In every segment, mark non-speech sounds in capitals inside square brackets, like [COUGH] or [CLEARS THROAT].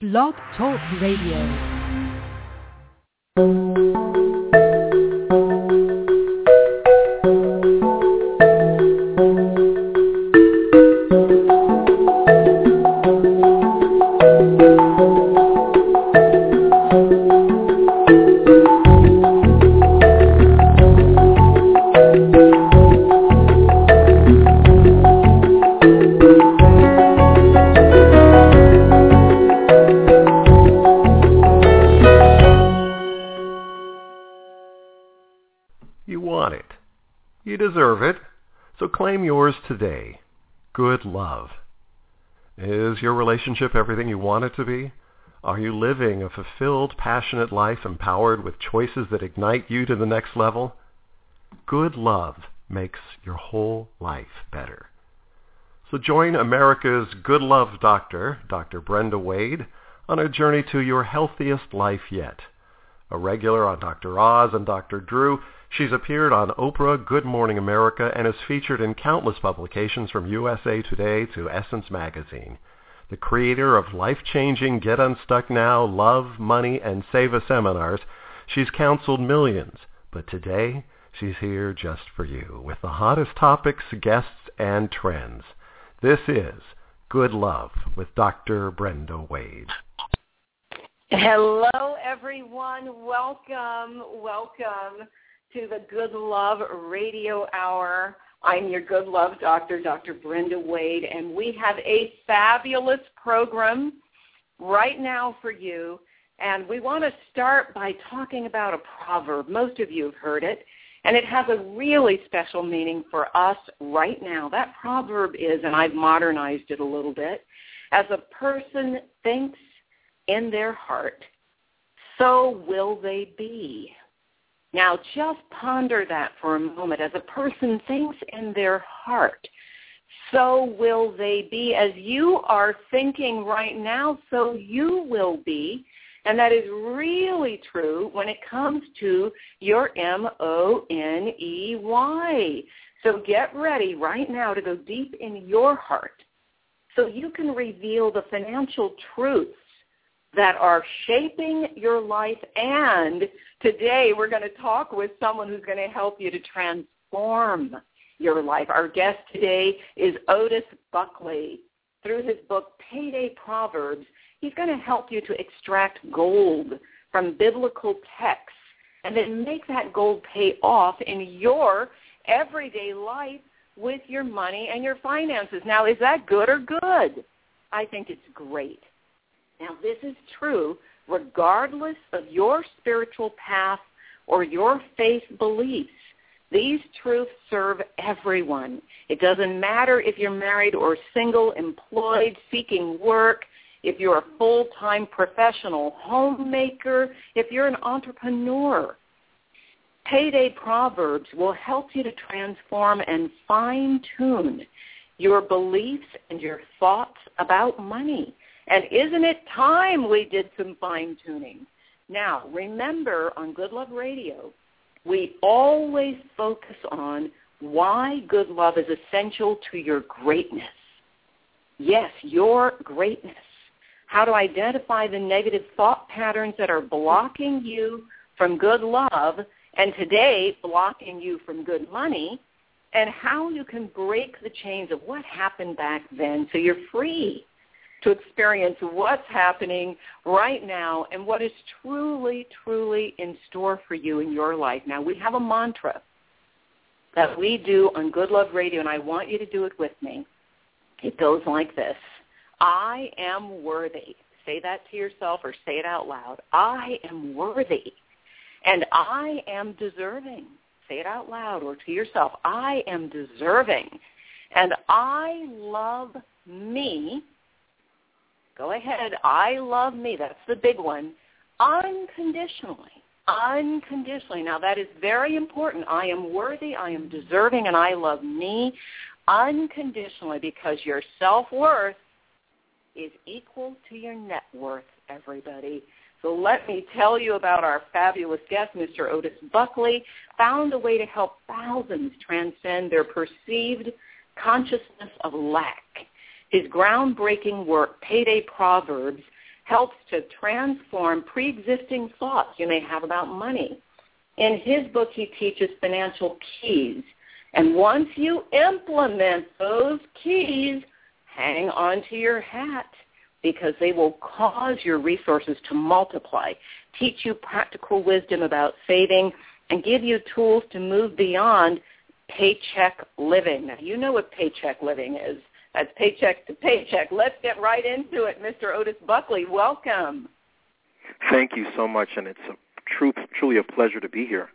Blog Talk Radio. Is your relationship everything you want it to be? Are you living a fulfilled, passionate life empowered with choices that ignite you to the next level? Good love makes your whole life better. So join America's Good Love Doctor, Dr. Brenda Wade, on a journey to your healthiest life yet. A regular on Dr. Oz and Dr. Drew, she's appeared on Oprah, Good Morning America, and is featured in countless publications from USA Today to Essence Magazine. The creator of life-changing Get Unstuck Now, Love, Money, and Seva seminars, she's counseled millions. But today, she's here just for you with the hottest topics, guests, and trends. This is Good Love with Dr. Brenda Wade. Hello, everyone. Welcome, welcome to the Good Love Radio Hour. I'm your Good Love Doctor, Dr. Brenda Wade, and we have a fabulous program right now for you. And we want to start by talking about a proverb. Most of you have heard it, and it has a really special meaning for us right now. That proverb is, and I've modernized it a little bit, as a person thinks in their heart, so will they be. Now just ponder that for a moment. As a person thinks in their heart, so will they be. As you are thinking right now, so you will be. And that is really true when it comes to your M-O-N-E-Y. So get ready right now to go deep in your heart so you can reveal the financial truths that are shaping your life. And today we're going to talk with someone who's going to help you to transform your life. Our guest today is Otis Buckley. Through his book, Payday Proverbs, he's going to help you to extract gold from biblical texts and then make that gold pay off in your everyday life with your money and your finances. Now, is that good or good? I think it's great. Now, this is true regardless of your spiritual path or your faith beliefs. These truths serve everyone. It doesn't matter if you're married or single, employed, seeking work, if you're a full-time professional homemaker, if you're an entrepreneur. Payday Proverbs will help you to transform and fine-tune your beliefs and your thoughts about money. And isn't it time we did some fine-tuning? Now, remember on Good Love Radio, we always focus on why good love is essential to your greatness. Yes, your greatness. How to identify the negative thought patterns that are blocking you from good love and today blocking you from good money and how you can break the chains of what happened back then so you're free to experience what's happening right now and what is truly, truly in store for you in your life. Now, we have a mantra that we do on Good Love Radio, and I want you to do it with me. It goes like this. I am worthy. Say that to yourself or say it out loud. I am worthy. And I am deserving. Say it out loud or to yourself. I am deserving. And I love me Go ahead. I love me. That's the big one. Unconditionally. Unconditionally. Now that is very important. I am worthy. I am deserving. And I love me unconditionally because your self-worth is equal to your net worth, everybody. So let me tell you about our fabulous guest, Mr. Otis Buckley, found a way to help thousands transcend their perceived consciousness of lack. His groundbreaking work, Payday Proverbs, helps to transform pre-existing thoughts you may have about money. In his book, he teaches financial keys. And once you implement those keys, hang on to your hat because they will cause your resources to multiply, teach you practical wisdom about saving, and give you tools to move beyond paycheck living. Now, you know what paycheck living is. That's paycheck to paycheck. Let's get right into it. Mr. Otis Buckley, welcome. Thank you so much, and it's a true, truly a pleasure to be here.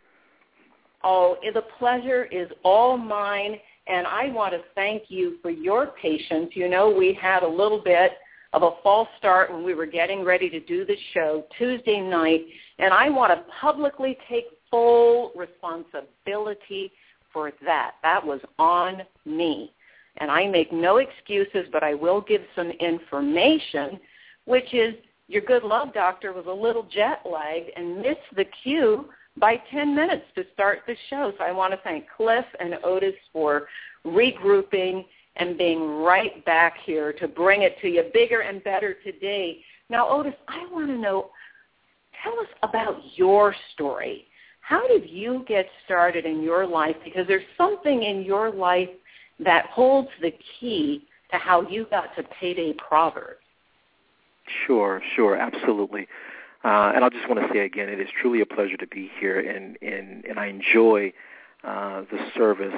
Oh, the pleasure is all mine, and I want to thank you for your patience. You know, we had a little bit of a false start when we were getting ready to do the show Tuesday night, and I want to publicly take full responsibility for that. That was on me. And I make no excuses, but I will give some information, which is your good love doctor was a little jet lagged and missed the cue by 10 minutes to start the show. So I want to thank Cliff and Otis for regrouping and being right back here to bring it to you bigger and better today. Now, Otis, I want to know, tell us about your story. How did you get started in your life? Because there's something in your life that holds the key to how you got to payday Proverbs. Sure, sure, absolutely. Uh, and I just want to say again, it is truly a pleasure to be here, and and, and I enjoy uh, the service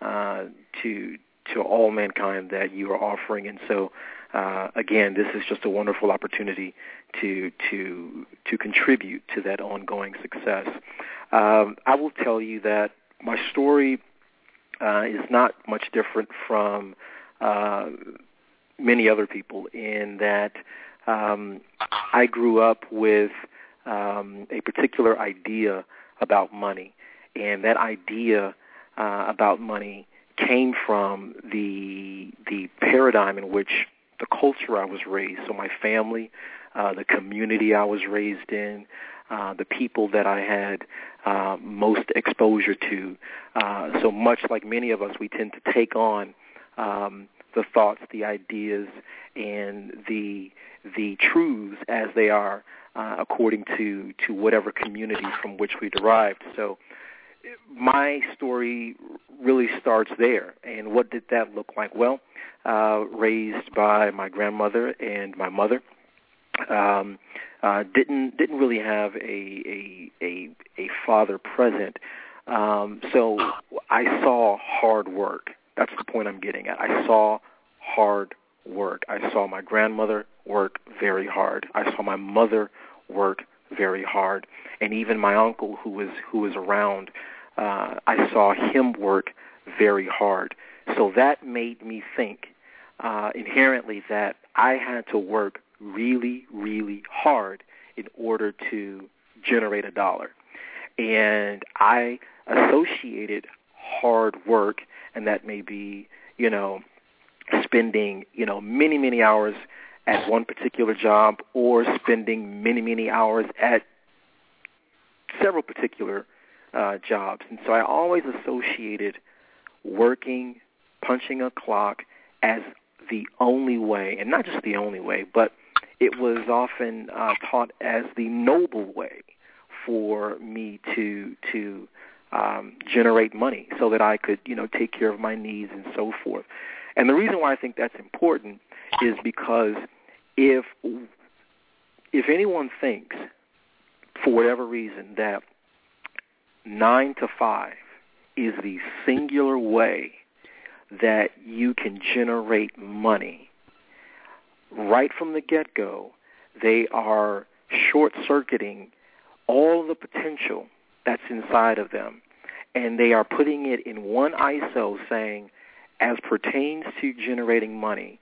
uh, to to all mankind that you are offering. And so, uh, again, this is just a wonderful opportunity to to to contribute to that ongoing success. Um, I will tell you that my story uh, is not much different from uh, many other people in that um, I grew up with um, a particular idea about money, and that idea uh, about money came from the the paradigm in which the culture I was raised. So my family, uh, the community I was raised in, uh, the people that I had uh, most exposure to. Uh, so much like many of us, we tend to take on um, the thoughts, the ideas, and the the truths as they are uh, according to to whatever community from which we derived. So my story really starts there. And what did that look like? Well, uh, raised by my grandmother and my mother. Um, uh, didn't didn't really have a a a, a father present. Um, so I saw hard work. That's the point I'm getting at. I saw hard work. I saw my grandmother work very hard. I saw my mother work very hard, and even my uncle who was who was around uh, I saw him work very hard. So that made me think uh, inherently that I had to work really, really hard in order to generate a dollar. And I associated hard work, and that may be, you know, spending, you know, many, many hours at one particular job or spending many, many hours at several particular uh, jobs. And so I always associated working, punching a clock as the only way, and not just the only way, but it was often uh, taught as the noble way for me to to um, generate money so that I could, you know, take care of my needs and so forth. And the reason why I think that's important is because if if anyone thinks, for whatever reason, that nine to five is the singular way that you can generate money. Right from the get-go, they are short-circuiting all the potential that's inside of them. And they are putting it in one ISO saying, as pertains to generating money,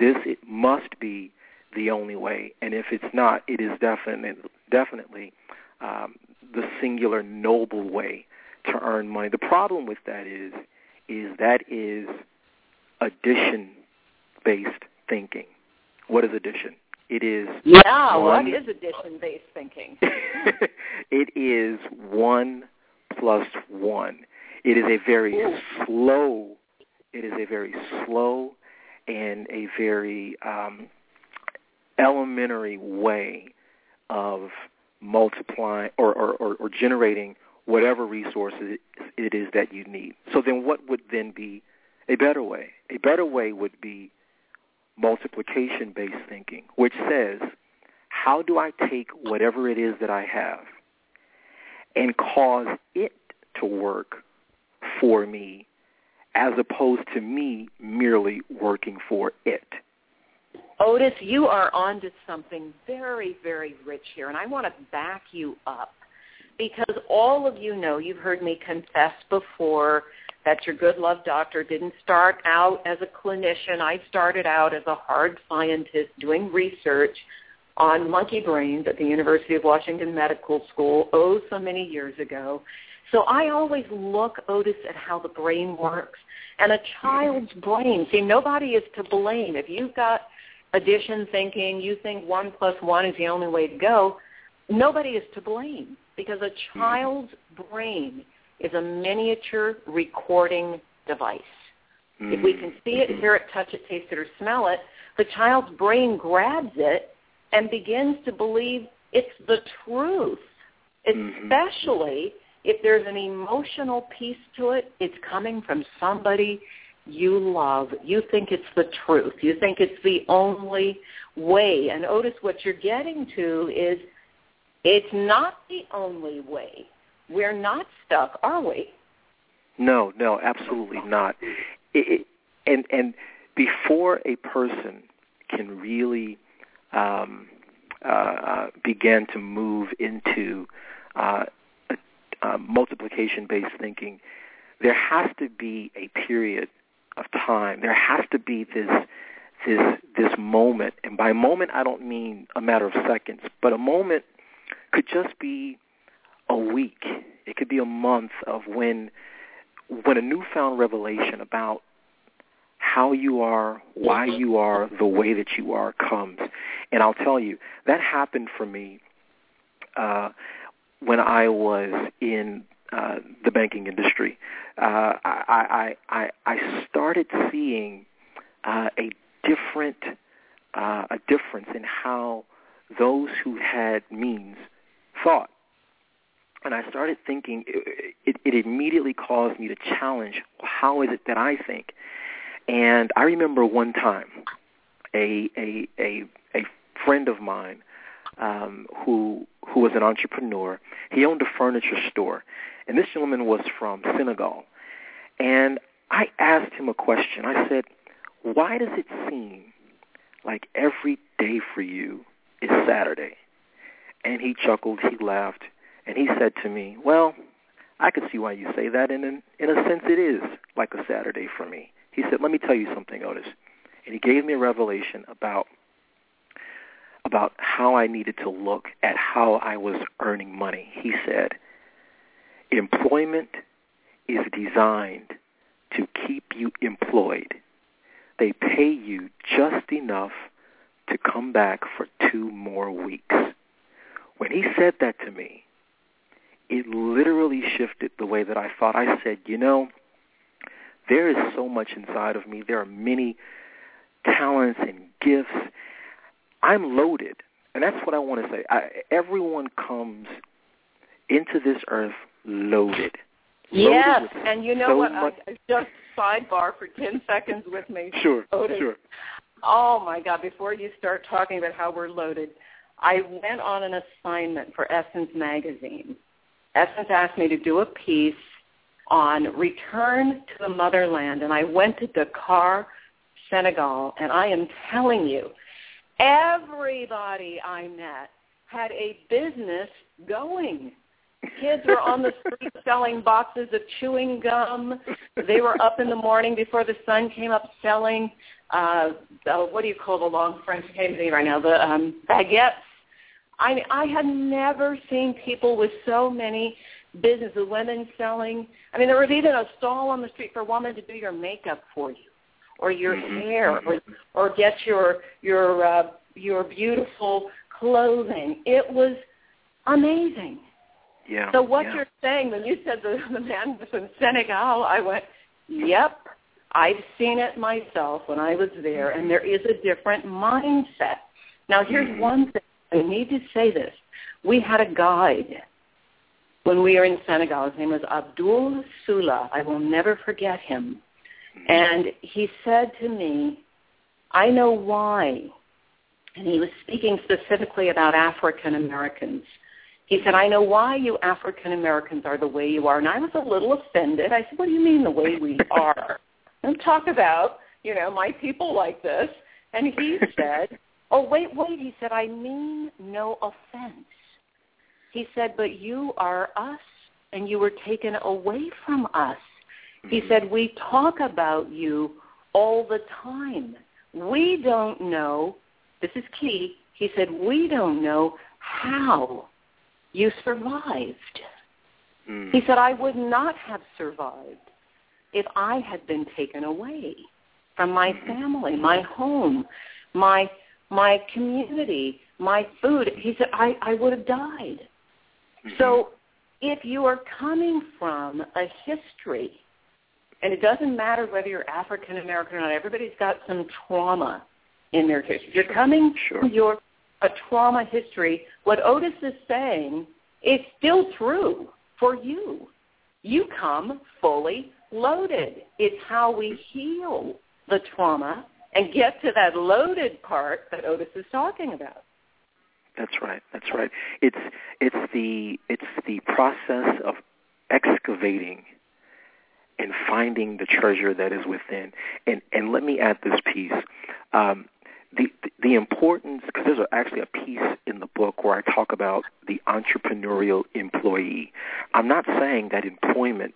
this it must be the only way. And if it's not, it is definitely, definitely um, the singular noble way to earn money. The problem with that is is that is addition based thinking. What is addition? It is Yeah, one, what is addition based thinking? [LAUGHS] it is one plus one. It is a very Ooh. slow it is a very slow and a very um elementary way of multiplying or, or, or, or generating whatever resources it is that you need. So then what would then be a better way? A better way would be multiplication-based thinking, which says, how do I take whatever it is that I have and cause it to work for me as opposed to me merely working for it? Otis, you are onto something very, very rich here, and I want to back you up because all of you know, you've heard me confess before that your good love doctor didn't start out as a clinician. I started out as a hard scientist doing research on monkey brains at the University of Washington Medical School oh so many years ago. So I always look, Otis, at how the brain works. And a child's brain, see, nobody is to blame. If you've got addition thinking, you think one plus one is the only way to go, nobody is to blame because a child's brain is a miniature recording device. Mm-hmm. If we can see it, hear it, touch it, taste it, or smell it, the child's brain grabs it and begins to believe it's the truth, especially if there's an emotional piece to it, it's coming from somebody you love. You think it's the truth. You think it's the only way. And Otis, what you're getting to is it's not the only way. We're not stuck, are we? No, no, absolutely not. It, it, and and before a person can really um, uh, uh begin to move into uh, multiplication-based thinking, there has to be a period of time. There has to be this this this moment, and by moment I don't mean a matter of seconds, but a moment could just be a week. It could be a month of when when a newfound revelation about how you are, why you are, the way that you are comes. And I'll tell you, that happened for me uh, when I was in uh, the banking industry. Uh, I, I, I, I started seeing uh, a different uh, a difference in how those who had means thought. And I started thinking, it, it, immediately caused me to challenge, how is it that I think? And I remember one time, a a a, a friend of mine um, who who was an entrepreneur. He owned a furniture store, and this gentleman was from Senegal. And I asked him a question. I said, "Why does it seem like every day for you is Saturday?" And he chuckled, he laughed, and he said to me, "Well, I can see why you say that, and in, in a sense, it is like a Saturday for me." He said, "Let me tell you something, Otis," and he gave me a revelation about about how I needed to look at how I was earning money. He said, "Employment is designed to keep you employed. They pay you just enough to come back for two more weeks." When he said that to me, it literally shifted the way that I thought. I said, you know, there is so much inside of me. There are many talents and gifts. I'm loaded. And that's what I want to say. I, everyone comes into this earth loaded. Yes, and you know so what? Much... I, just sidebar for 10 [LAUGHS] seconds with me. Sure, Otis. sure. Oh, my God. Before you start talking about how we're loaded, I went on an assignment for Essence magazine. Essence asked me to do a piece on return to the motherland, and I went to Dakar, Senegal, and I am telling you, everybody I met had a business going. Kids were on the street [LAUGHS] selling boxes of chewing gum. They were up in the morning before the sun came up selling, uh, uh what do you call the long French candy right now? The um, baguettes I I had never seen people with so many businesses, women selling. I mean, there was even a stall on the street for a woman to do your makeup for you, or your mm-hmm. hair, or or get your your uh, your beautiful clothing. It was amazing. Yeah. So what yeah. you're saying when you said the the man was from Senegal, I went, yep. I've seen it myself when I was there, and there is a different mindset Now, here's Mhm. one thing. I need to say this. We had a guide when we were in Senegal. His name was Abdul Sula. I will never forget him. And he said to me, I know why. And he was speaking specifically about African Americans. He said, I know why you African Americans are the way you are. And I was a little offended. I said, what do you mean the way we are? [LAUGHS] and talk about, you know, my people like this. And he said, oh, wait, wait. He said, I mean no offense. He said, but you are us and you were taken away from us. He Mhm. said, we talk about you all the time. We don't know, this is key, he said, we don't know how you survived. Mm. He said, I would not have survived if I had been taken away from my Mhm. family, my home, my my community, my food. He said, I, I would have died. Mhm. So if you are coming from a history, and it doesn't matter whether you're African American or not, everybody's got some trauma in their history. You're coming Sure. from your a trauma history. What Otis is saying is still true for you. You come fully loaded. It's how we heal the trauma and get to that loaded part that Otis is talking about. That's right. That's right. It's it's the it's the process of excavating and finding the treasure that is within. And and let me add this piece. Um, the the importance because there's actually a piece in the book where I talk about the entrepreneurial employee. I'm not saying that employment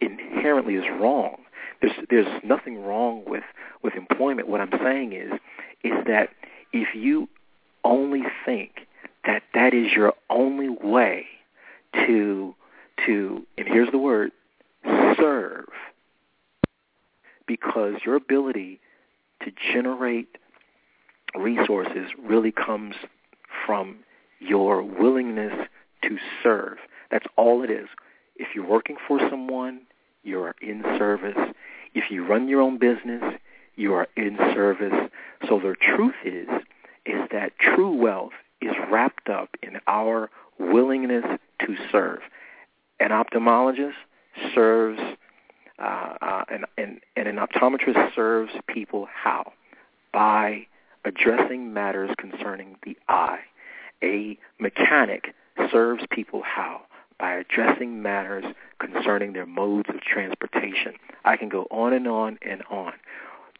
inherently is wrong. There's there's nothing wrong with with employment. What I'm saying is is that if you only think that that is your only way to to and here's the word serve because your ability to generate resources really comes from your willingness to serve. That's all it is. If you're working for someone, you are in service. If you run your own business, you are in service. So the truth is, is that true wealth is wrapped up in our willingness to serve. An ophthalmologist serves, uh, uh, and, and, and an optometrist serves people how? By addressing matters concerning the eye. A mechanic serves people how? By addressing matters concerning their modes of transportation. I can go on and on and on.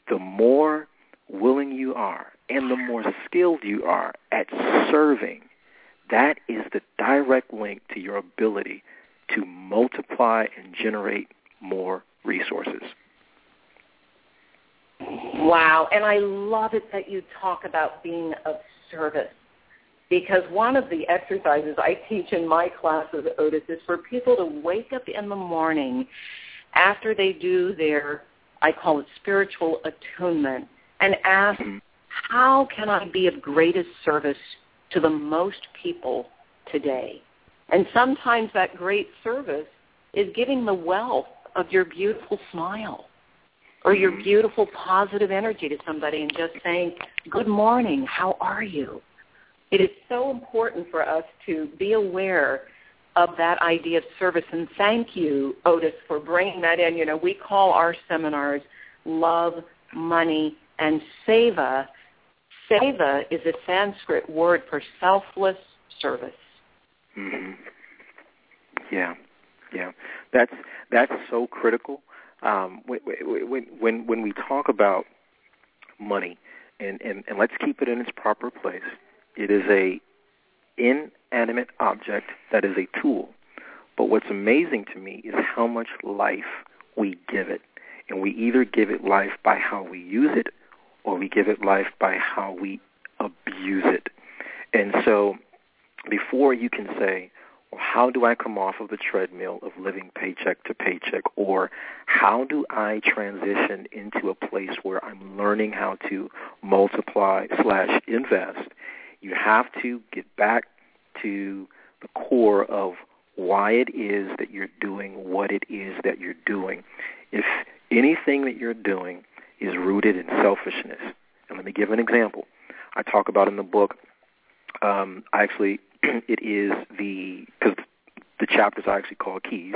The more willing you are and the more skilled you are at serving, that is the direct link to your ability to multiply and generate more resources. Wow, and I love it that you talk about being of service because one of the exercises I teach in my classes, at Otis, is for people to wake up in the morning after they do their, I call it spiritual attunement, and ask, Mhm. how can I be of greatest service to the most people today? And sometimes that great service is giving the wealth of your beautiful smile or your Mhm. beautiful positive energy to somebody and just saying, good morning, how are you? It is so important for us to be aware of that idea of service. And thank you, Otis, for bringing that in. You know, we call our seminars Love, Money, and Seva. Seva is a Sanskrit word for selfless service. Mm-hmm. Yeah, yeah. That's that's so critical. Um, when, when when we talk about money, and, and and let's keep it in its proper place. It is a inanimate object that is a tool. But what's amazing to me is how much life we give it, and we either give it life by how we use it, or we give it life by how we abuse it. And so, before you can say, well, how do I come off of the treadmill of living paycheck to paycheck? Or how do I transition into a place where I'm learning how to multiply slash invest? You have to get back to the core of why it is that you're doing what it is that you're doing. If anything that you're doing is rooted in selfishness, and let me give an example. I talk about in the book. Um, I actually, [CLEARS THROAT] it is the because the chapters I actually call keys.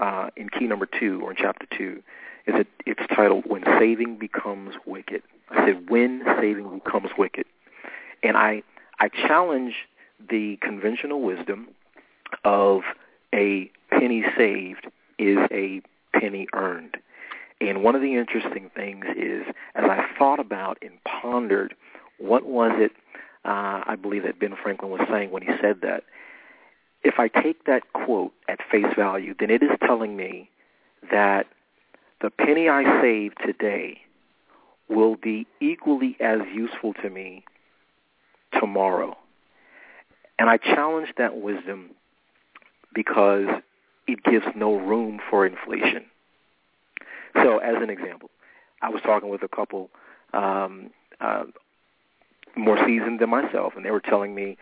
Uh, in key number two, or in chapter two, is it? It's titled "When Saving Becomes Wicked." I said, "When Saving Becomes Wicked," and I I challenge the conventional wisdom of a penny saved is a penny earned. And one of the interesting things is, as I thought about and pondered, what was it uh, I believe that Ben Franklin was saying when he said that? If I take that quote at face value, then it is telling me that the penny I save today will be equally as useful to me tomorrow. And I challenge that wisdom because it gives no room for inflation. So, as an example, I was talking with a couple um, uh, more seasoned than myself, and they were telling me,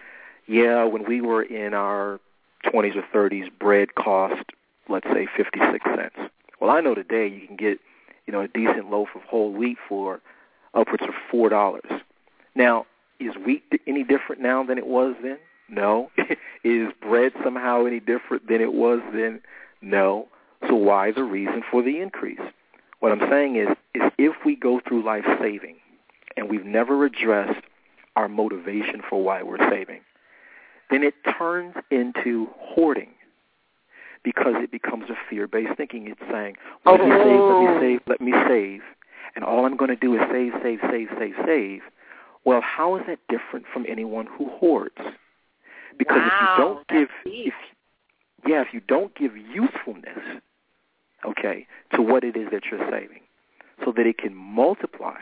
yeah, when we were in our 20s or 30s, bread cost, let's say, 56 cents. Well, I know today you can get, you know, a decent loaf of whole wheat for upwards of four dollars. Now, is wheat any different now than it was then? No. [LAUGHS] is bread somehow any different than it was then? No. So why is the reason for the increase? What I'm saying is, is if we go through life saving and we've never addressed our motivation for why we're saving, then it turns into hoarding because it becomes a fear-based thinking. It's saying, let me save, let me oh. save, let me save, and all I'm going to do is save, save, save, save, save. Well, how is that different from anyone who hoards? Because wow, if you don't give, if, yeah, if you don't give usefulness, okay, to what it is that you're saving, so that it can multiply.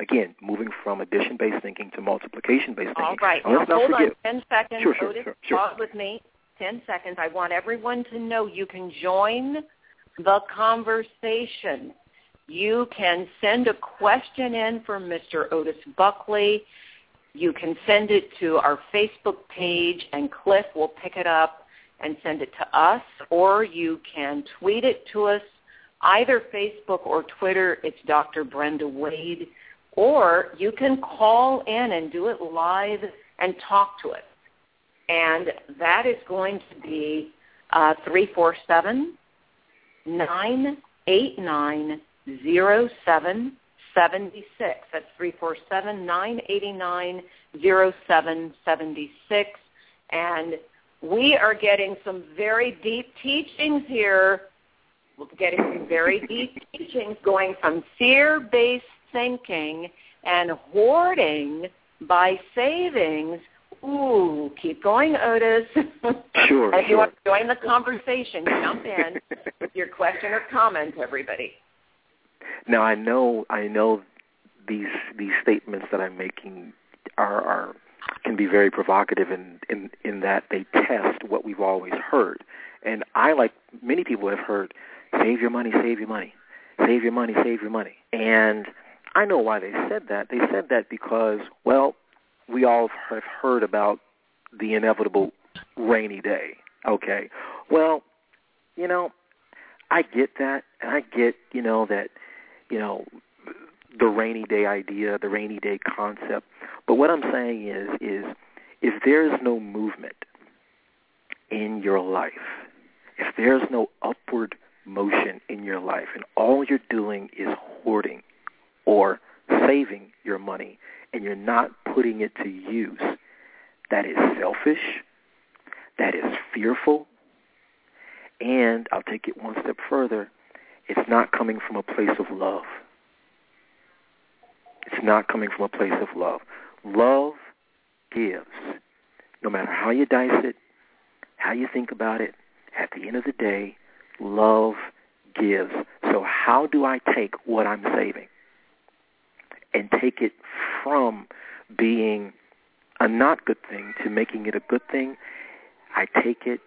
Again, moving from addition-based thinking to multiplication-based thinking. All right. Now, hold forget. on 10 seconds. Sure, sure, Otis, sure, sure. with me. 10 seconds. I want everyone to know you can join the conversation. You can send a question in for Mr. Otis Buckley. You can send it to our Facebook page, and Cliff will pick it up and send it to us, or you can tweet it to us, either Facebook or Twitter. It's Dr. Brenda Wade. Or you can call in and do it live and talk to us. And that is going to be uh, 347 989 0776. That's 347 989 0776. And we are getting some very deep teachings here. We're getting some very [LAUGHS] deep teachings going from fear-based thinking and hoarding by savings. Ooh, keep going, Otis. [LAUGHS] Sure, if you sure. want to join the conversation, jump in with [LAUGHS] your question or comment, everybody. Now I know I know these these statements that I'm making are, are can be very provocative in, in in that they test what we've always heard. And I like many people have heard save your money, save your money. Save your money, save your money. And I know why they said that. They said that because well, we all have heard about the inevitable rainy day. Okay. Well, you know, I get that. And I get, you know, that you know, the rainy day idea, the rainy day concept. But what I'm saying is, is if there's no movement in your life, if there's no upward motion in your life, and all you're doing is hoarding or saving your money, and you're not putting it to use, that is selfish, that is fearful, and I'll take it one step further, it's not coming from a place of love. It's not coming from a place of love. Love gives. No matter how you dice it, how you think about it, at the end of the day, love gives. So how do I take what I'm saving and take it from being a not good thing to making it a good thing? I take it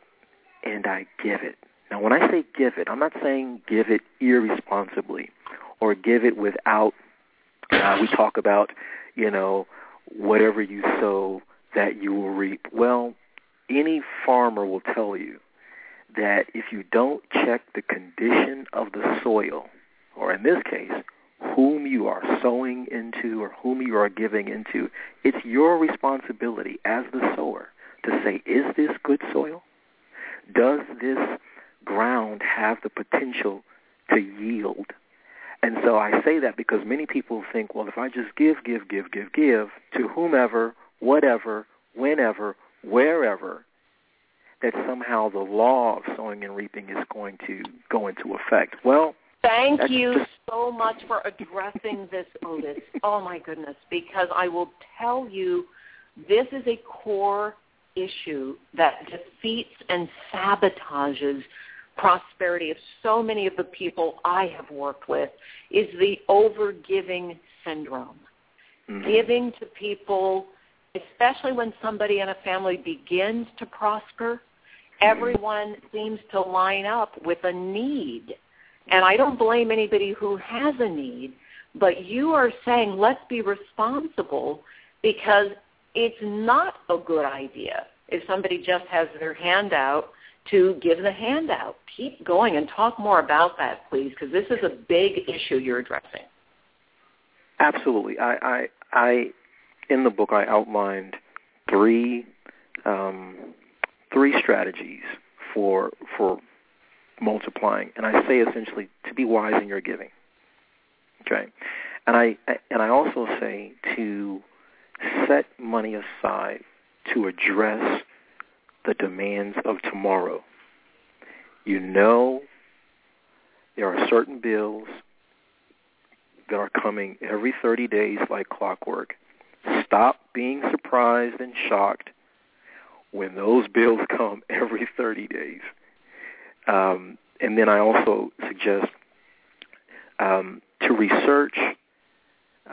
and I give it. Now, when I say give it, I'm not saying give it irresponsibly or give it without, uh, we talk about, you know, whatever you sow, that you will reap. Well, any farmer will tell you that if you don't check the condition of the soil, or in this case, whom you are sowing into or whom you are giving into, it's your responsibility as the sower to say, is this good soil? Does this ground have the potential to yield? And so I say that because many people think, well, if I just give, give, give, give, give to whomever, whatever, whenever, wherever, that somehow the law of sowing and reaping is going to go into effect. Well, thank you so much for addressing this, Otis. Oh my goodness, because I will tell you, this is a core issue that defeats and sabotages prosperity of so many of the people I have worked with is the overgiving syndrome. Mm-hmm. Giving to people, especially when somebody in a family begins to prosper, everyone seems to line up with a need. And I don't blame anybody who has a need, but you are saying let's be responsible because it's not a good idea if somebody just has their hand out to give the handout. Keep going and talk more about that, please, because this is a big issue you're addressing. Absolutely. I, I, I in the book, I outlined three um, three strategies for for multiplying, and I say essentially to be wise in your giving. Okay, and I and I also say to set money aside to address the demands of tomorrow. You know there are certain bills that are coming every 30 days like clockwork. Stop being surprised and shocked when those bills come [LAUGHS] every 30 days. Um, and then I also suggest um, to research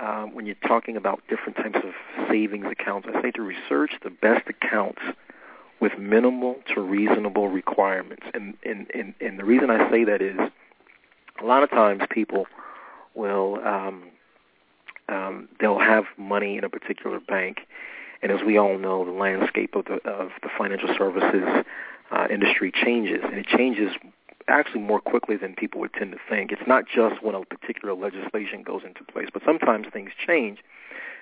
um, when you're talking about different types of savings accounts. I say to research the best accounts with minimal to reasonable requirements. And, and, and, and the reason I say that is a lot of times people will um, um, they'll have money in a particular bank, and as we all know, the landscape of the of the financial services uh, industry changes, and it changes actually more quickly than people would tend to think. It's not just when a particular legislation goes into place, but sometimes things change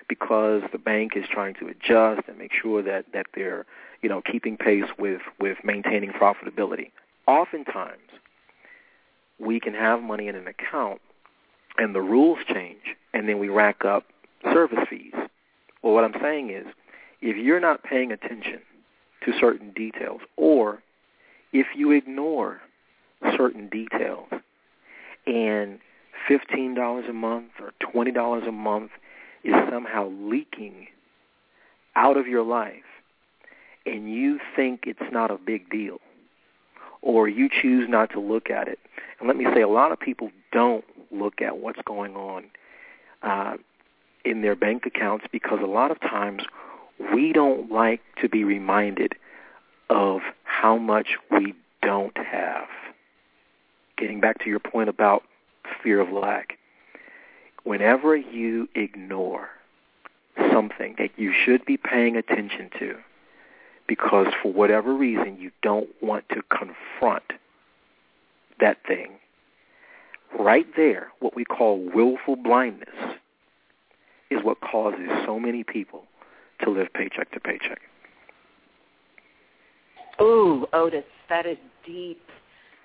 because the bank is trying to adjust and make sure that that they're you know keeping pace with with maintaining profitability. Oftentimes, we can have money in an account and the rules change, and then we rack up service fees. Well, what I'm saying is, if you're not paying attention to certain details, or if you ignore certain details, and $15 a month or $20 a month is somehow leaking out of your life, and you think it's not a big deal, or you choose not to look at it. And let me say, a lot of people don't look at what's going on uh, in their bank accounts because a lot of times we don't like to be reminded of how much we don't have. Getting back to your point about fear of lack, whenever you ignore something that you should be paying attention to because for whatever reason you don't want to confront that thing, right there, what we call willful blindness, is what causes so many people to live paycheck to paycheck. Ooh, Otis, that is deep.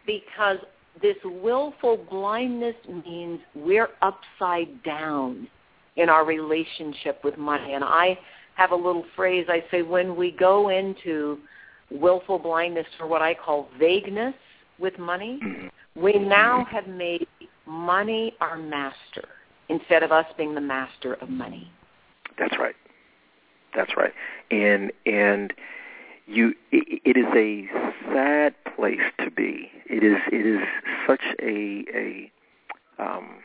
Because this willful blindness means we're upside down in our relationship with money. And I have a little phrase I say when we go into willful blindness or what I call vagueness with money. [CLEARS THROAT] We now have made money our master instead of us being the master of money. That's right. That's right. And and you it, it is a sad place to be. It is it is such a a um,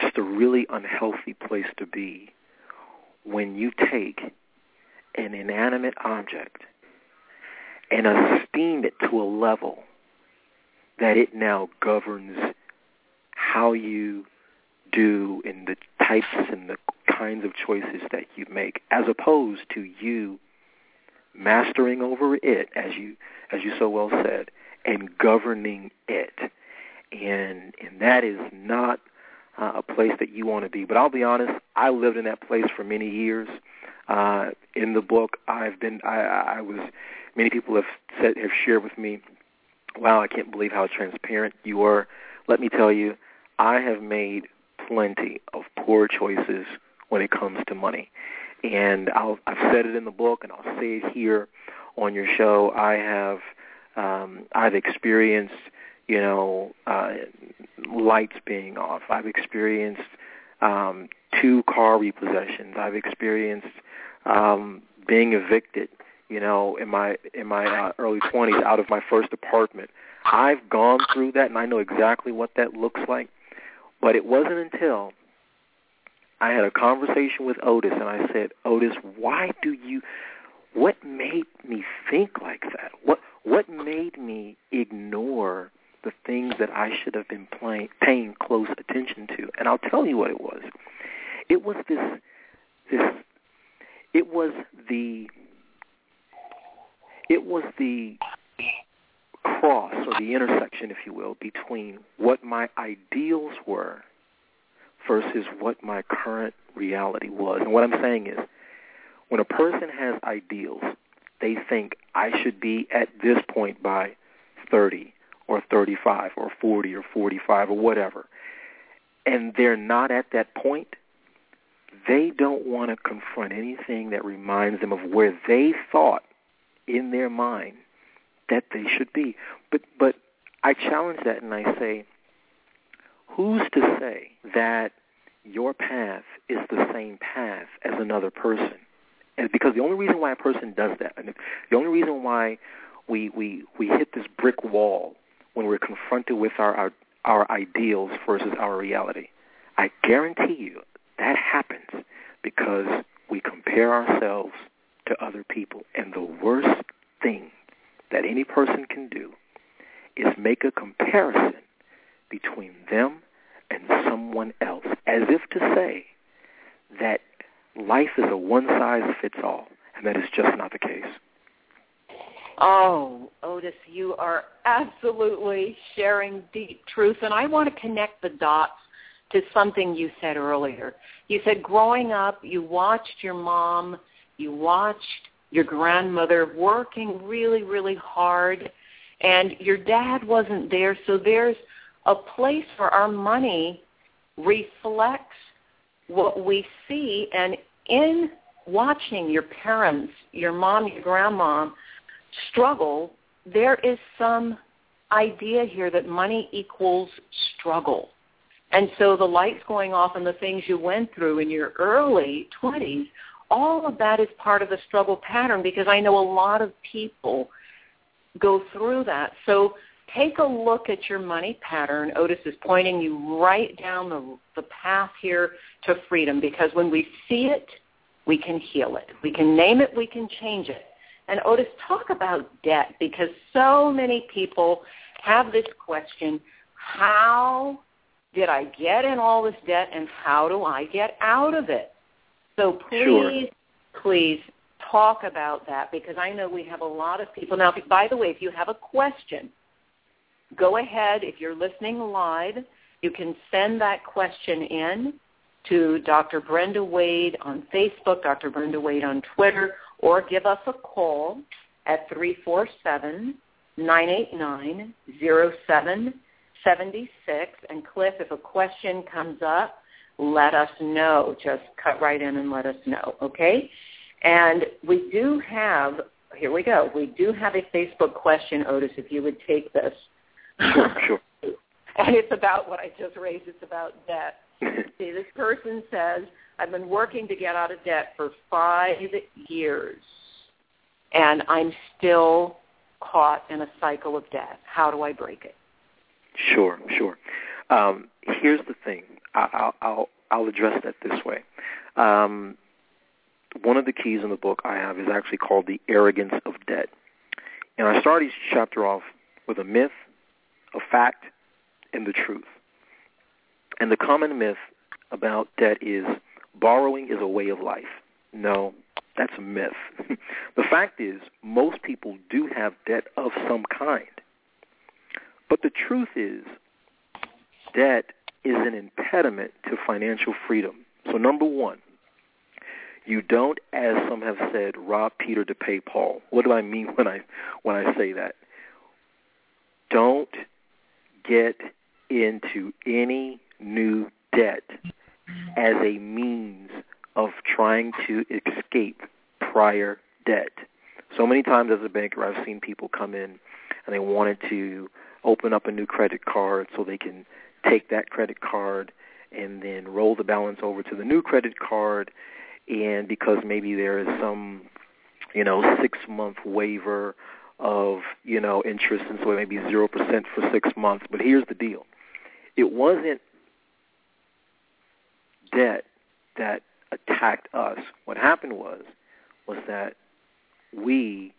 just a really unhealthy place to be when you take an inanimate object and esteem it to a level that it now governs how you do and the types and the kinds of choices that you make, as opposed to you mastering over it, as you as you so well said, and governing it. And and that is not uh, a place that you want to be. But I'll be honest, I lived in that place for many years. Uh, in the book, I've been, I, I was, many people have said, have shared with me, wow, I can't believe how transparent you are. Let me tell you, I have made plenty of poor choices when it comes to money. And I'll, I've said it in the book, and I'll say it here on your show. I have, um, I've experienced, you know, uh, lights being off. I've experienced um, two car repossessions. I've experienced um, being evicted, you know, in my in my uh, early 20s out of my first apartment. I've gone through that, and I know exactly what that looks like. But it wasn't until I had a conversation with Otis, and I said, Otis, why do you? What made me think like that? What what made me ignore the things that I should have been playing, paying close attention to? And I'll tell you what it was. It was this this it was the it was the cross or the intersection, if you will, between what my ideals were versus what my current reality was. And what I'm saying is, when a person has ideals, they think I should be at this point by 30 or 35 or 40 or 45 or whatever, and they're not at that point, they don't want to confront anything that reminds them of where they thought in their mind that they should be. But but I challenge that and I say, who's to say that your path is the same path as another person? And because the only reason why a person does that, and the only reason why we we we hit this brick wall when we're confronted with our our, our ideals versus our reality, I guarantee you that happens because we compare ourselves to other people. And the worst thing that any person can do is make a comparison between them and someone else, as if to say that life is a one-size-fits-all, and that is just not the case. Oh, Otis, you are absolutely sharing deep truth, and I want to connect the dots to something you said earlier. You said growing up, you watched your mom, you watched your grandmother working really, really hard, and your dad wasn't there. So there's a place where our money reflects what we see. And in watching your parents, your mom, your grandma struggle, there is some idea here that money equals struggle. And so the lights going off and the things you went through in your early 20s all of that is part of the struggle pattern because I know a lot of people go through that. So take a look at your money pattern. Otis is pointing you right down the, the path here to freedom because when we see it, we can heal it. We can name it, we can change it. And Otis, talk about debt because so many people have this question, how did I get in all this debt and how do I get out of it? So please, sure. please talk about that because I know we have a lot of people. Now, by the way, if you have a question, go ahead. If you're listening live, you can send that question in to Dr. Brenda Wade on Facebook, Dr. Brenda Wade on Twitter, or give us a call at 347 989 0776. And Cliff, if a question comes up, let us know. Just cut right in and let us know, okay? And we do have, here we go, we do have a Facebook question, Otis, if you would take this. Sure, sure. [LAUGHS] and it's about what I just raised. It's about debt. [LAUGHS] See, this person says, I've been working to get out of debt for five years, and I'm still caught in a cycle of debt. How do I break it? Sure, sure. Um, here's the thing. I'll, I'll, I'll address that this way. Um, one of the keys in the book I have is actually called the arrogance of debt. And I start each chapter off with a myth, a fact, and the truth. And the common myth about debt is borrowing is a way of life. No, that's a myth. [LAUGHS] the fact is most people do have debt of some kind. But the truth is debt is an impediment to financial freedom. So number one, you don't, as some have said, rob Peter to pay Paul. What do I mean [LAUGHS] when I when I say that? Don't get into any new debt as a means of trying to escape prior debt. So many times as a banker, I've seen people come in and they wanted to open up a new credit card so they can take that credit card and then roll the balance over to the new credit card and because maybe there is some you know six month waiver of you know interest and so maybe zero percent for six months. But here's the deal. It wasn't debt that attacked us. What happened was was that we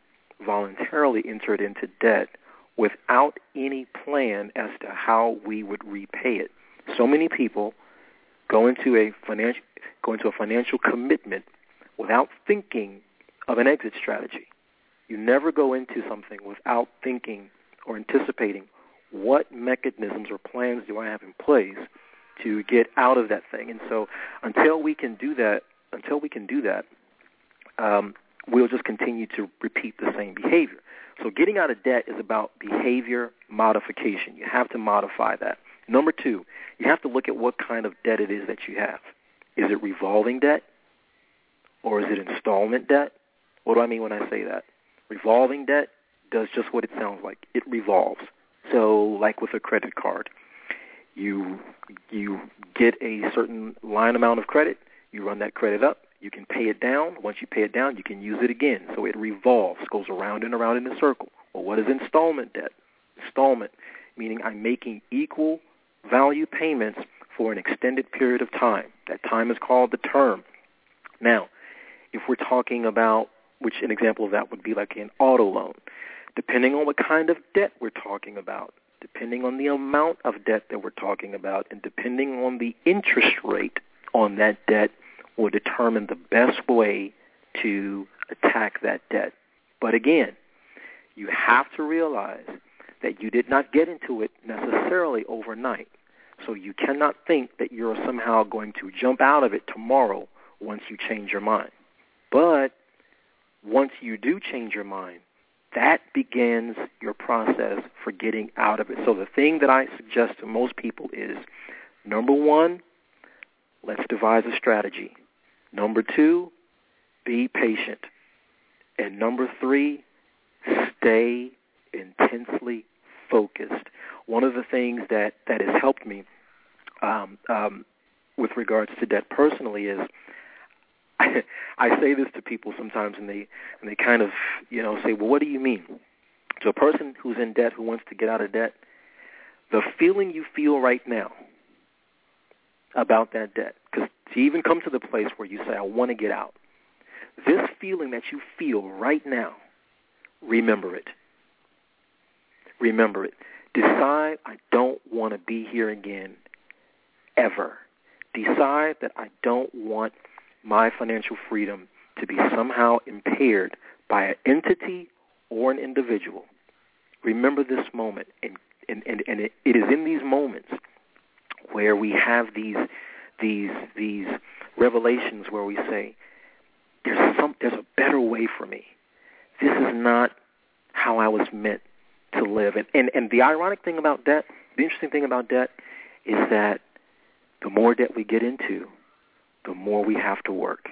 voluntarily entered into debt without any plan as to how we would repay it. So many people go into a financial go into a financial commitment without thinking of an exit strategy. You never go into something without thinking or anticipating what mechanisms or plans do I have in place to get out of that thing. And so until we can do that, until we can do that, um, we'll just continue to repeat the same behavior. So getting out of debt is about behavior modification. You have to modify that. Number two, you have to look at what kind of debt it is that you have. Is it revolving debt? Or is it installment debt? What do I mean when I say that? Revolving debt does just what it sounds like. It revolves. So like with a credit card, you you get a certain line amount of credit, you run that credit up, you can pay it down. Once you pay it down, you can use it again. So it revolves, goes around and around in a circle. Well, what is installment debt? Installment, meaning I'm making equal value payments for an extended period of time. That time is called the term. Now, if we're talking about, which an example of that would be like an auto loan, depending on what kind of debt we're talking about, depending on the amount of debt that we're talking about, and depending on the interest rate on that debt, will determine the best way to attack that debt. But again, you have to realize that you did not get into it necessarily overnight. So you cannot think that you're somehow going to jump out of it tomorrow once you change your mind. But once you do change your mind, that begins your process for getting out of it. So the thing that I suggest to most people is number one, let's devise a strategy. Number two, be patient. And number three, stay intensely focused. One of the things that, that has helped me um, um, with regards to debt personally is [LAUGHS] I, say this to people sometimes, and they and they kind of you know say, well, what do you mean? To a person who's in debt who wants to get out of debt, the feeling you feel right now about that debt, because to even come to the place where you say, I want to get out, this feeling that you feel right now, remember it. Remember it. Decide I don't want to be here again ever. Decide that I don't want my financial freedom to be somehow impaired by an entity or an individual. Remember this moment, and, and, and, and it, it is in these moments where we have these these these revelations where we say, "There's some, there's a better way for me. This is not how I was meant to live." And and, and the ironic thing about debt, the interesting thing about debt, is that the more debt we get into, the more we have to work.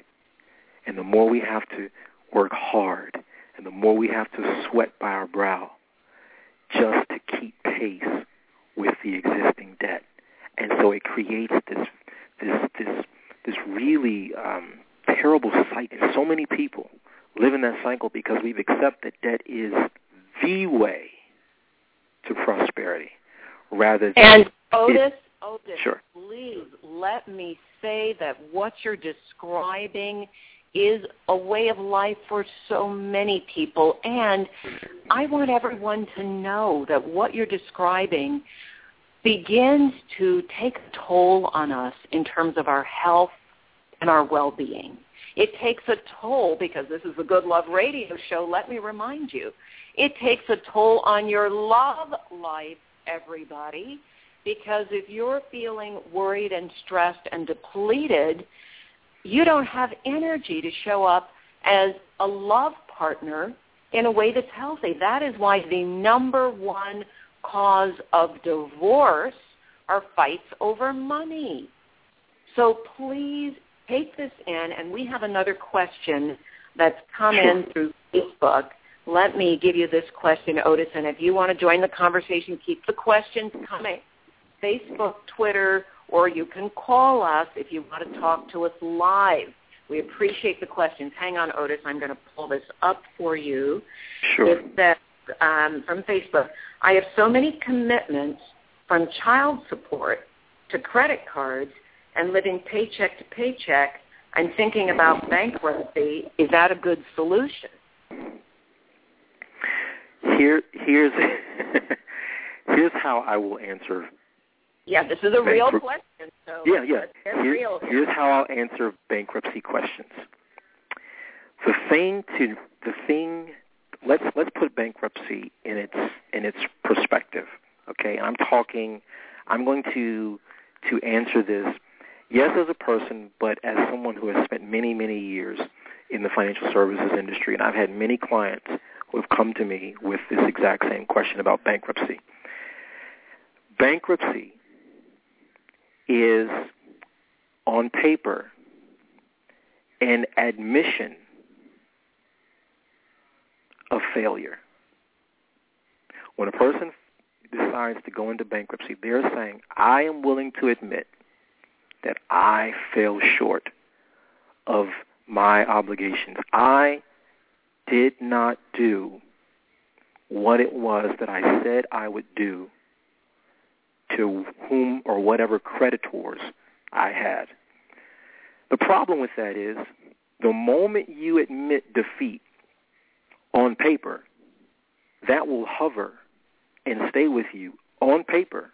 And the more we have to work hard, and the more we have to sweat by our brow just to keep pace with the existing debt. And so it creates this this this this really um, terrible cycle. So many people live in that cycle because we've accepted debt is the way to prosperity, rather than and Otis, Otis, sure. please let me say that what you're describing is a way of life for so many people. And I want everyone to know that what you're describing begins to take a toll on us in terms of our health and our well-being. It takes a toll because this is a Good Love radio show, let me remind you. It takes a toll on your love life, everybody Because if you're feeling worried and stressed and depleted, you don't have energy to show up as a love partner in a way that's healthy. That is why the number one cause of divorce are fights over money. So please take this in, and we have another question that's come in through Facebook. Let me give you this question, Otis, and if you want to join the conversation, keep the questions coming. Facebook, Twitter, or you can call us if you want to talk to us live. We appreciate the questions. Hang on, Otis. I'm going to pull this up for you. Sure. It says um, from Facebook, I have so many commitments from child support to credit cards and living paycheck to paycheck. I'm thinking about bankruptcy. Is that a good solution? Here, here's [LAUGHS] here's how I will answer yeah, this is a real question. So yeah, yeah. Here, real here's how I'll answer bankruptcy questions. The thing to the thing let's let's put bankruptcy in its in its perspective. Okay, I'm talking. I'm going to to answer this. Yes, as a person, but as someone who has spent many many years in the financial services industry, and I've had many clients who have come to me with this exact same question about bankruptcy. Bankruptcy is on paper an admission of failure. When a person decides to go into bankruptcy, they're saying, I am willing to admit that I fell short of my obligations. I did not do what it was that I said I would do to whom or whatever creditors I had. The problem with that is the moment you admit defeat on paper, that will hover and stay with you on paper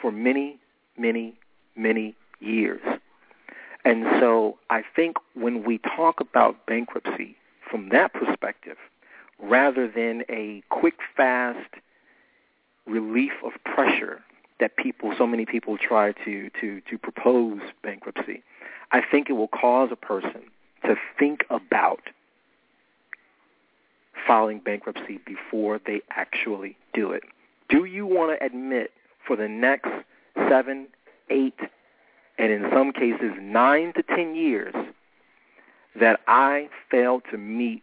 for many, many, many years. And so I think when we talk about bankruptcy from that perspective, rather than a quick, fast, relief of pressure that people, so many people try to, to, to propose bankruptcy, I think it will cause a person to think about filing bankruptcy before they actually do it. Do you want to admit for the next seven, eight, and in some cases nine to ten years that I failed to meet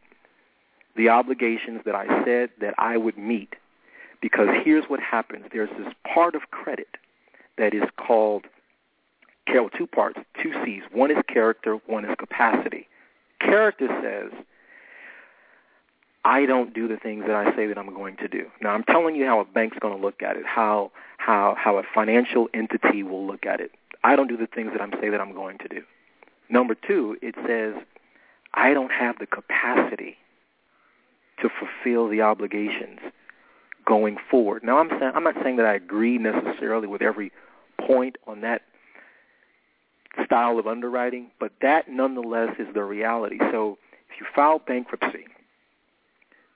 the obligations that I said that I would meet because here's what happens. There's this part of credit that is called, well, two parts, two C's. One is character, one is capacity. Character says, I don't do the things that I say that I'm going to do. Now I'm telling you how a bank's going to look at it, how how how a financial entity will look at it. I don't do the things that I'm say that I'm going to do. Number two, it says I don't have the capacity to fulfill the obligations going forward. Now, I'm saying I'm not saying that I agree necessarily with every point on that style of underwriting, but that nonetheless is the reality. So, if you file bankruptcy,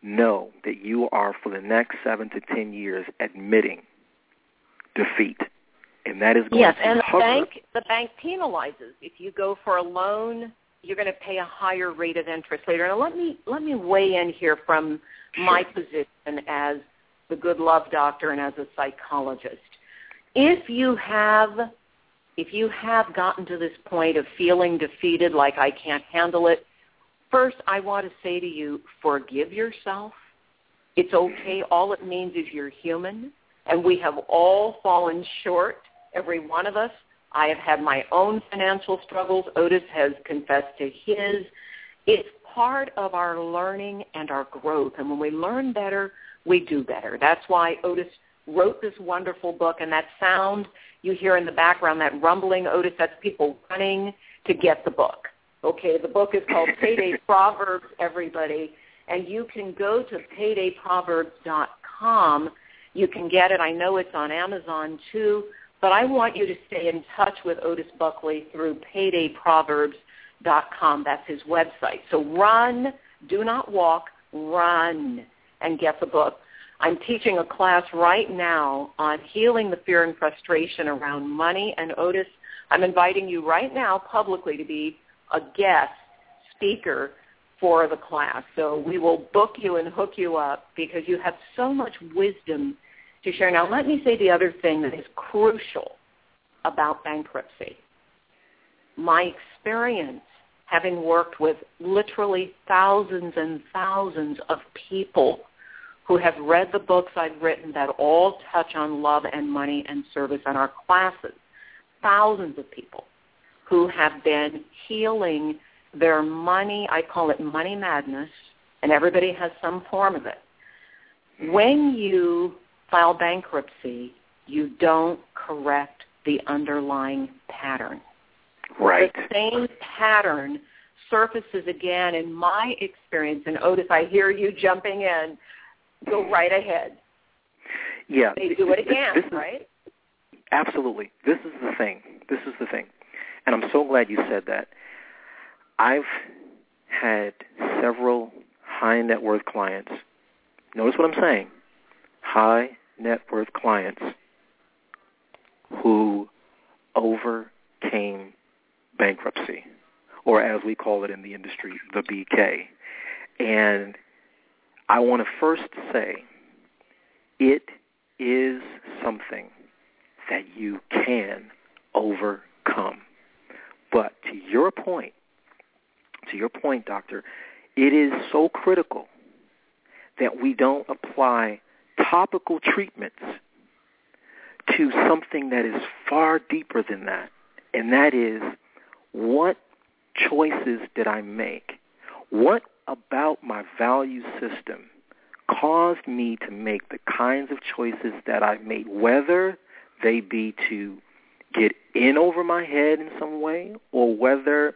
know that you are for the next seven to ten years admitting defeat, and that is going yes, to and hover. the bank the bank penalizes if you go for a loan. You're going to pay a higher rate of interest later. Now, let me let me weigh in here from Sure. my position as the good love doctor and as a psychologist. If you have if you have gotten to this point of feeling defeated like I can't handle it, first I want to say to you, forgive yourself. It's okay. All it means is you're human and we have all fallen short, every one of us. I have had my own financial struggles. Otis has confessed to his. It's part of our learning and our growth. And when we learn better, we do better. That's why Otis wrote this wonderful book, and that sound you hear in the background, that rumbling, Otis, that's people running to get the book. Okay, the book is called Payday [LAUGHS] Proverbs, everybody, and you can go to paydayproverbs.com. You can get it. I know it's on Amazon too, but I want you to stay in touch with Otis Buckley through paydayproverbs.com. That's his website. So run, do not walk, run and get the book. I'm teaching a class right now on healing the fear and frustration around money. And Otis, I'm inviting you right now publicly to be a guest speaker for the class. So we will book you and hook you up because you have so much wisdom to share. Now let me say the other thing that is crucial about bankruptcy. My experience having worked with literally thousands and thousands of people who have read the books I've written that all touch on love and money and service in our classes. Thousands of people who have been healing their money, I call it money madness, and everybody has some form of it. When you file bankruptcy, you don't correct the underlying pattern. Right. The same pattern surfaces again in my experience. And Otis, I hear you jumping in. Go right ahead. Yeah. They do it again, this is, right? Absolutely. This is the thing. This is the thing. And I'm so glad you said that. I've had several high net worth clients. Notice what I'm saying. High net worth clients who overcame bankruptcy, or as we call it in the industry, the BK. And I want to first say it is something that you can overcome. But to your point, to your point, doctor, it is so critical that we don't apply topical treatments to something that is far deeper than that. And that is what choices did I make? What about my value system caused me to make the kinds of choices that I've made, whether they be to get in over my head in some way or whether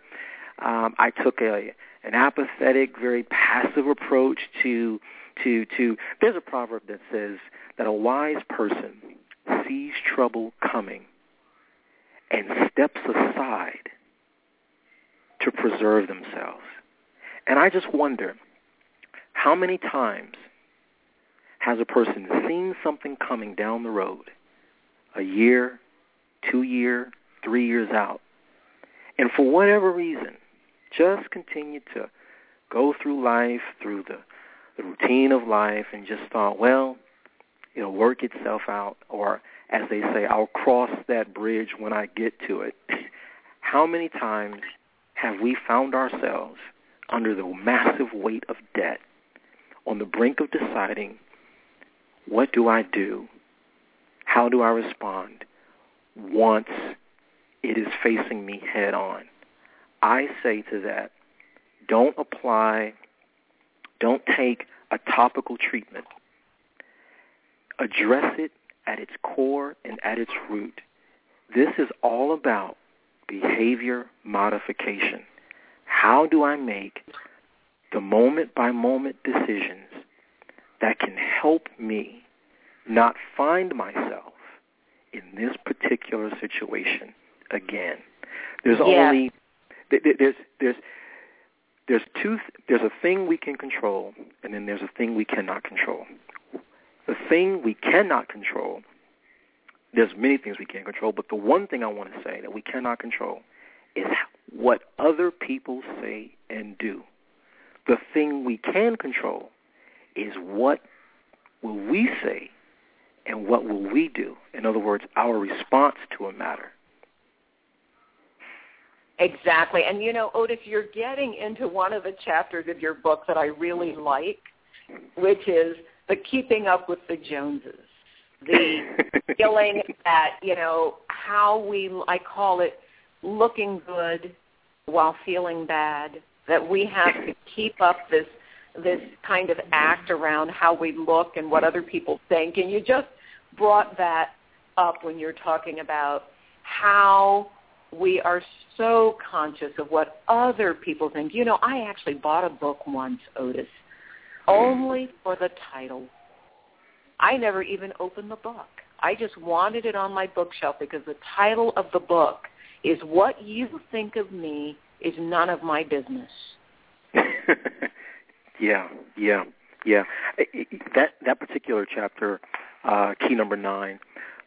um, I took a an apathetic, very passive approach to to to. There's a proverb that says that a wise person sees trouble coming and steps aside to preserve themselves. And I just wonder how many times has a person seen something coming down the road, a year, two year, three years out, and for whatever reason, just continue to go through life, through the, the routine of life, and just thought, well, it'll work itself out, or as they say, I'll cross that bridge when I get to it. [LAUGHS] How many times have we found ourselves under the massive weight of debt on the brink of deciding, what do I do? How do I respond once it is facing me head on? I say to that, don't apply, don't take a topical treatment. Address it at its core and at its root. This is all about behavior modification. How do I make the moment by moment decisions that can help me not find myself in this particular situation again? There's yeah. only there's there's there's two there's a thing we can control and then there's a thing we cannot control. The thing we cannot control there's many things we can't control, but the one thing I want to say that we cannot control is what other people say and do. The thing we can control is what will we say and what will we do. In other words, our response to a matter. Exactly. And you know, Otis, you're getting into one of the chapters of your book that I really like, which is the keeping up with the Joneses. The [LAUGHS] feeling that, you know, how we I call it looking good while feeling bad, that we have to [LAUGHS] keep up this this kind of act around how we look and what other people think. And you just brought that up when you're talking about how we are so conscious of what other people think. You know, I actually bought a book once, Otis, hmm. only for the title. I never even opened the book. I just wanted it on my bookshelf because the title of the book is What You Think of Me is None of My Business. [LAUGHS] yeah, yeah. Yeah, that that particular chapter, uh, key number nine.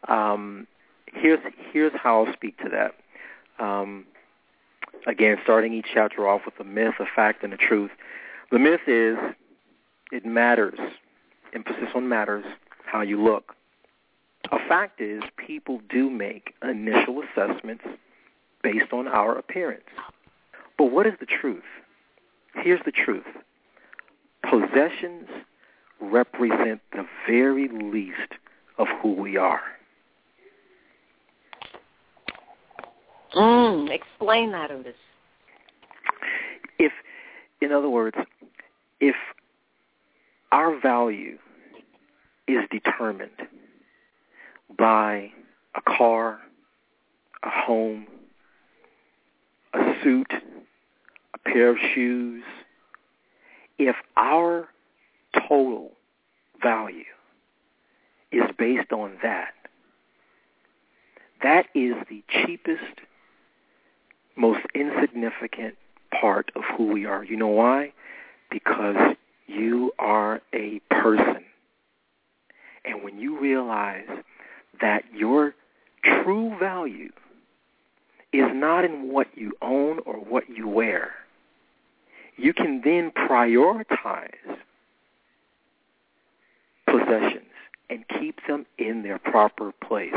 Um, here's here's how I'll speak to that. Um, again, starting each chapter off with a myth, a fact, and a truth. The myth is it matters. Emphasis on matters. How you look. A fact is people do make initial assessments based on our appearance. But what is the truth? Here's the truth. Possessions represent the very least of who we are. Mm, explain that, Otis. If, in other words, if our value is determined by a car, a home, a suit, a pair of shoes, if our total value is based on that, that is the cheapest, most insignificant part of who we are. You know why? Because you are a person. And when you realize that your true value is not in what you own or what you wear, you can then prioritize possessions and keep them in their proper place.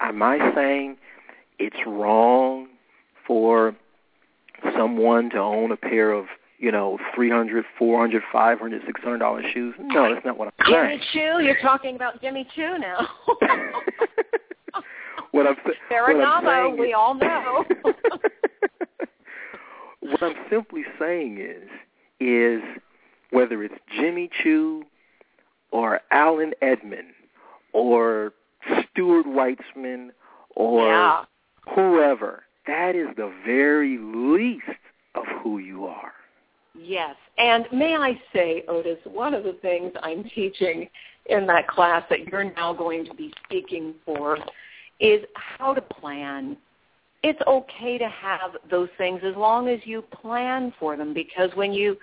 Am I saying it's wrong for someone to own a pair of you know, three hundred, four hundred, five hundred, six hundred dollar shoes. No, that's not what I'm saying. Jimmy Choo, you're talking about Jimmy Choo now. [LAUGHS] what I'm Ferragamo, [LAUGHS] we all know. [LAUGHS] what I'm simply saying is, is whether it's Jimmy Choo or Allen Edmond or Stuart Weitzman or yeah. whoever, that is the very least of who you are. Yes. And may I say, Otis, one of the things I'm teaching in that class that you're now going to be speaking for is how to plan. It's okay to have those things as long as you plan for them because when you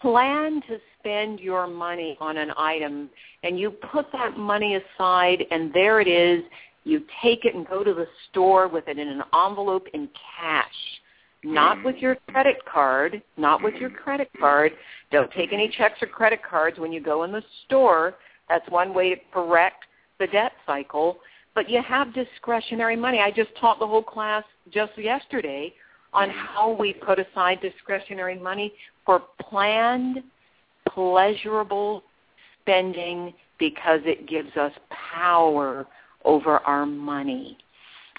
plan to spend your money on an item and you put that money aside and there it is, you take it and go to the store with it in an envelope in cash not with your credit card, not with your credit card. Don't take any checks or credit cards when you go in the store. That's one way to correct the debt cycle. But you have discretionary money. I just taught the whole class just yesterday on how we put aside discretionary money for planned, pleasurable spending because it gives us power over our money.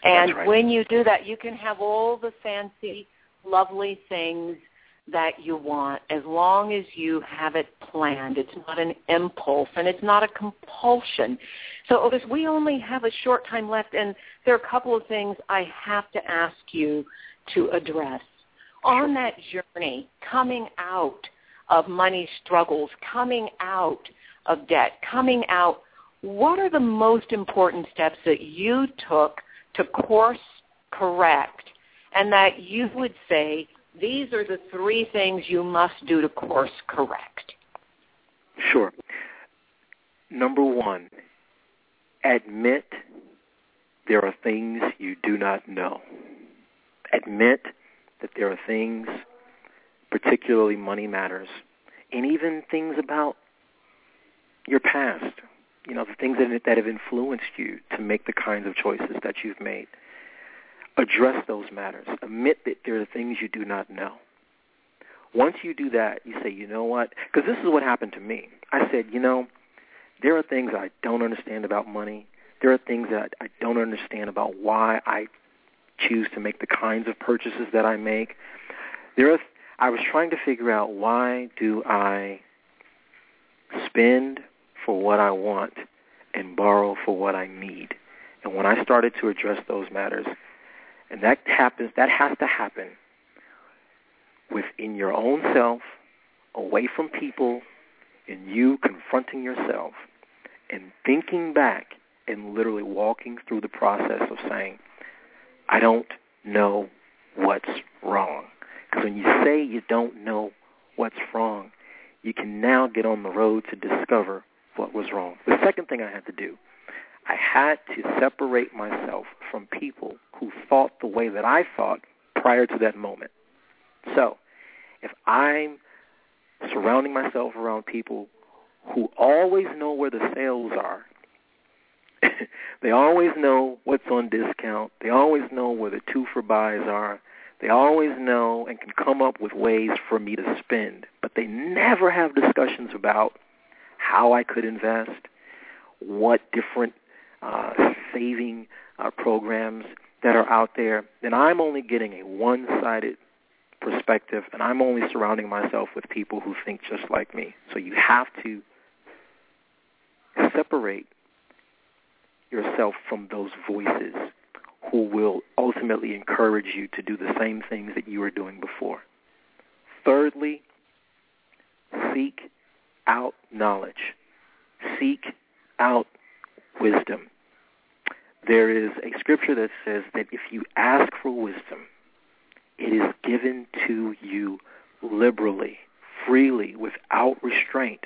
And right. when you do that, you can have all the fancy, lovely things that you want as long as you have it planned. It's not an impulse and it's not a compulsion. So Otis, we only have a short time left and there are a couple of things I have to ask you to address. On that journey, coming out of money struggles, coming out of debt, coming out, what are the most important steps that you took to course correct and that you would say these are the three things you must do to course correct? Sure. Number one, admit there are things you do not know. Admit that there are things, particularly money matters, and even things about your past, you know, the things that, that have influenced you to make the kinds of choices that you've made. Address those matters. Admit that there are things you do not know. Once you do that, you say, you know what? Because this is what happened to me. I said, you know, there are things I don't understand about money. There are things that I don't understand about why I choose to make the kinds of purchases that I make. There are I was trying to figure out why do I spend for what I want and borrow for what I need. And when I started to address those matters, and that happens, that has to happen within your own self, away from people, and you confronting yourself and thinking back and literally walking through the process of saying, I don't know what's wrong. Because when you say you don't know what's wrong, you can now get on the road to discover what was wrong. The second thing I had to do, I had to separate myself from people who thought the way that I thought prior to that moment. So, if I'm surrounding myself around people who always know where the sales are, [LAUGHS] they always know what's on discount, they always know where the two for buys are, they always know and can come up with ways for me to spend, but they never have discussions about how I could invest, what different uh, saving uh, programs that are out there, then I'm only getting a one-sided perspective, and I'm only surrounding myself with people who think just like me. So you have to separate yourself from those voices who will ultimately encourage you to do the same things that you were doing before. Thirdly, seek out knowledge. Seek out wisdom. There is a scripture that says that if you ask for wisdom, it is given to you liberally, freely, without restraint.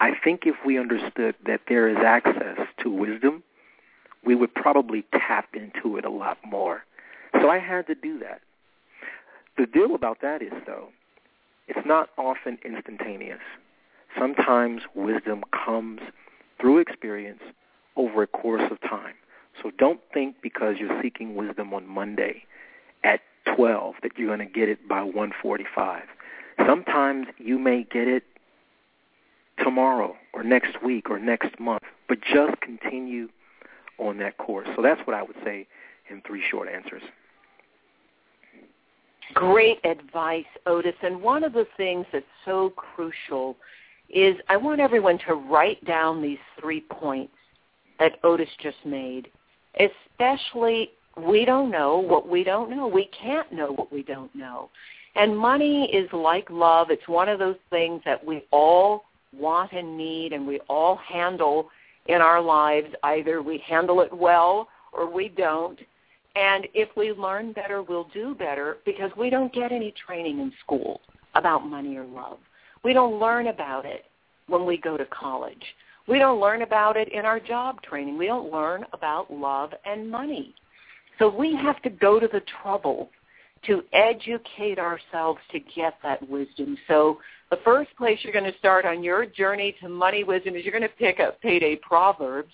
I think if we understood that there is access to wisdom, we would probably tap into it a lot more. So I had to do that. The deal about that is, though, it's not often instantaneous. Sometimes wisdom comes through experience over a course of time. So don't think because you're seeking wisdom on Monday at 12 that you're going to get it by 145. Sometimes you may get it tomorrow or next week or next month, but just continue on that course. So that's what I would say in three short answers. Great advice, Otis. And one of the things that's so crucial is I want everyone to write down these three points that Otis just made, especially we don't know what we don't know. We can't know what we don't know. And money is like love. It's one of those things that we all want and need and we all handle in our lives. Either we handle it well or we don't. And if we learn better, we'll do better because we don't get any training in school about money or love. We don't learn about it when we go to college. We don't learn about it in our job training. We don't learn about love and money. So we have to go to the trouble to educate ourselves to get that wisdom. So the first place you're going to start on your journey to money wisdom is you're going to pick up Payday Proverbs.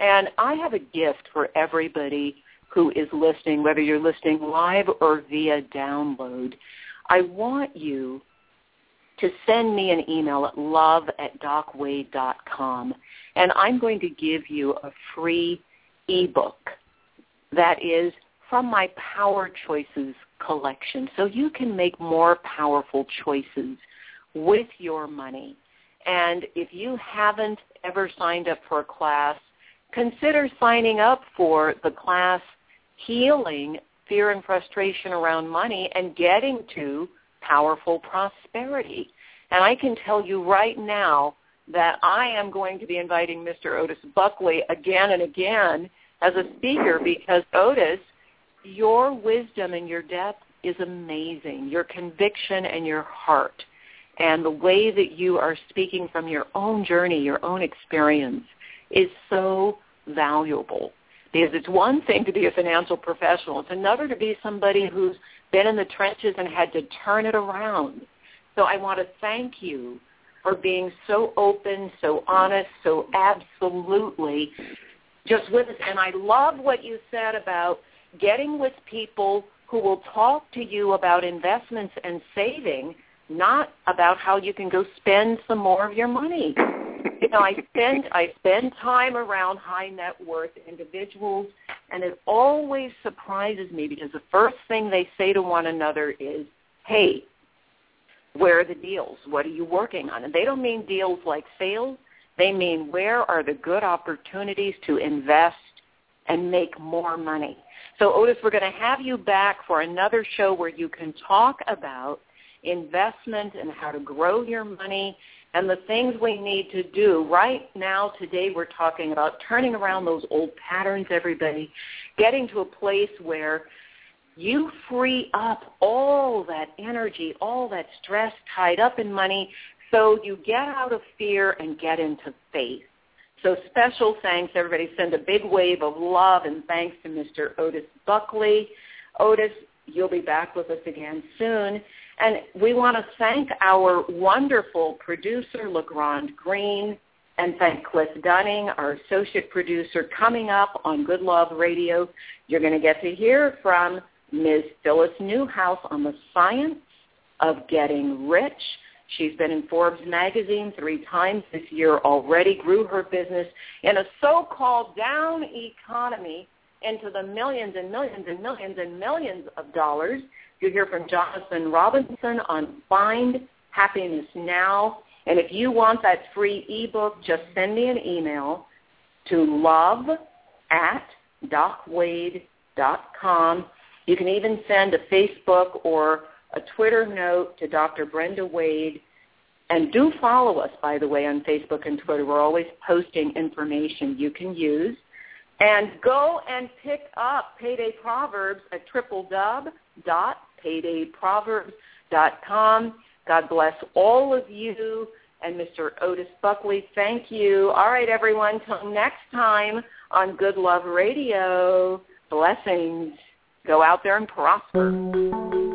And I have a gift for everybody who is listening, whether you're listening live or via download. I want you to send me an email at love at docwade.com, and I'm going to give you a free ebook that is from my Power Choices collection. So you can make more powerful choices with your money. And if you haven't ever signed up for a class, consider signing up for the class Healing Fear and Frustration Around Money and Getting to Powerful Prosperity. And I can tell you right now that I am going to be inviting Mr. Otis Buckley again and again as a speaker because Otis, your wisdom and your depth is amazing. Your conviction and your heart and the way that you are speaking from your own journey, your own experience is so valuable. Because it's one thing to be a financial professional. It's another to be somebody who's been in the trenches and had to turn it around. So I want to thank you for being so open, so honest, so absolutely just with us. And I love what you said about getting with people who will talk to you about investments and saving, not about how you can go spend some more of your money. You know, I spend I spend time around high net worth individuals and it always surprises me because the first thing they say to one another is, Hey, where are the deals? What are you working on? And they don't mean deals like sales. They mean where are the good opportunities to invest and make more money. So Otis, we're going to have you back for another show where you can talk about investment and how to grow your money and the things we need to do. Right now, today, we're talking about turning around those old patterns, everybody, getting to a place where you free up all that energy, all that stress tied up in money, So you get out of fear and get into faith. So special thanks, everybody. Send a big wave of love and thanks to Mr. Otis Buckley. Otis, you'll be back with us again soon. And we want to thank our wonderful producer, LeGrand Green, and thank Cliff Dunning, our associate producer. Coming up on Good Love Radio, you're going to get to hear from Ms. Phyllis Newhouse on the science of getting rich. She's been in Forbes magazine three times this year already, grew her business in a so-called down economy into the millions and millions and millions and millions of dollars. You hear from Jonathan Robinson on Find Happiness Now. And if you want that free ebook, just send me an email to love at docwade.com. You can even send a Facebook or a Twitter note to Dr. Brenda Wade. And do follow us, by the way, on Facebook and Twitter. We're always posting information you can use. And go and pick up Payday Proverbs at tripledub.paydayproverbs.com. God bless all of you. And Mr. Otis Buckley, thank you. All right, everyone, till next time on Good Love Radio, blessings. Go out there and prosper.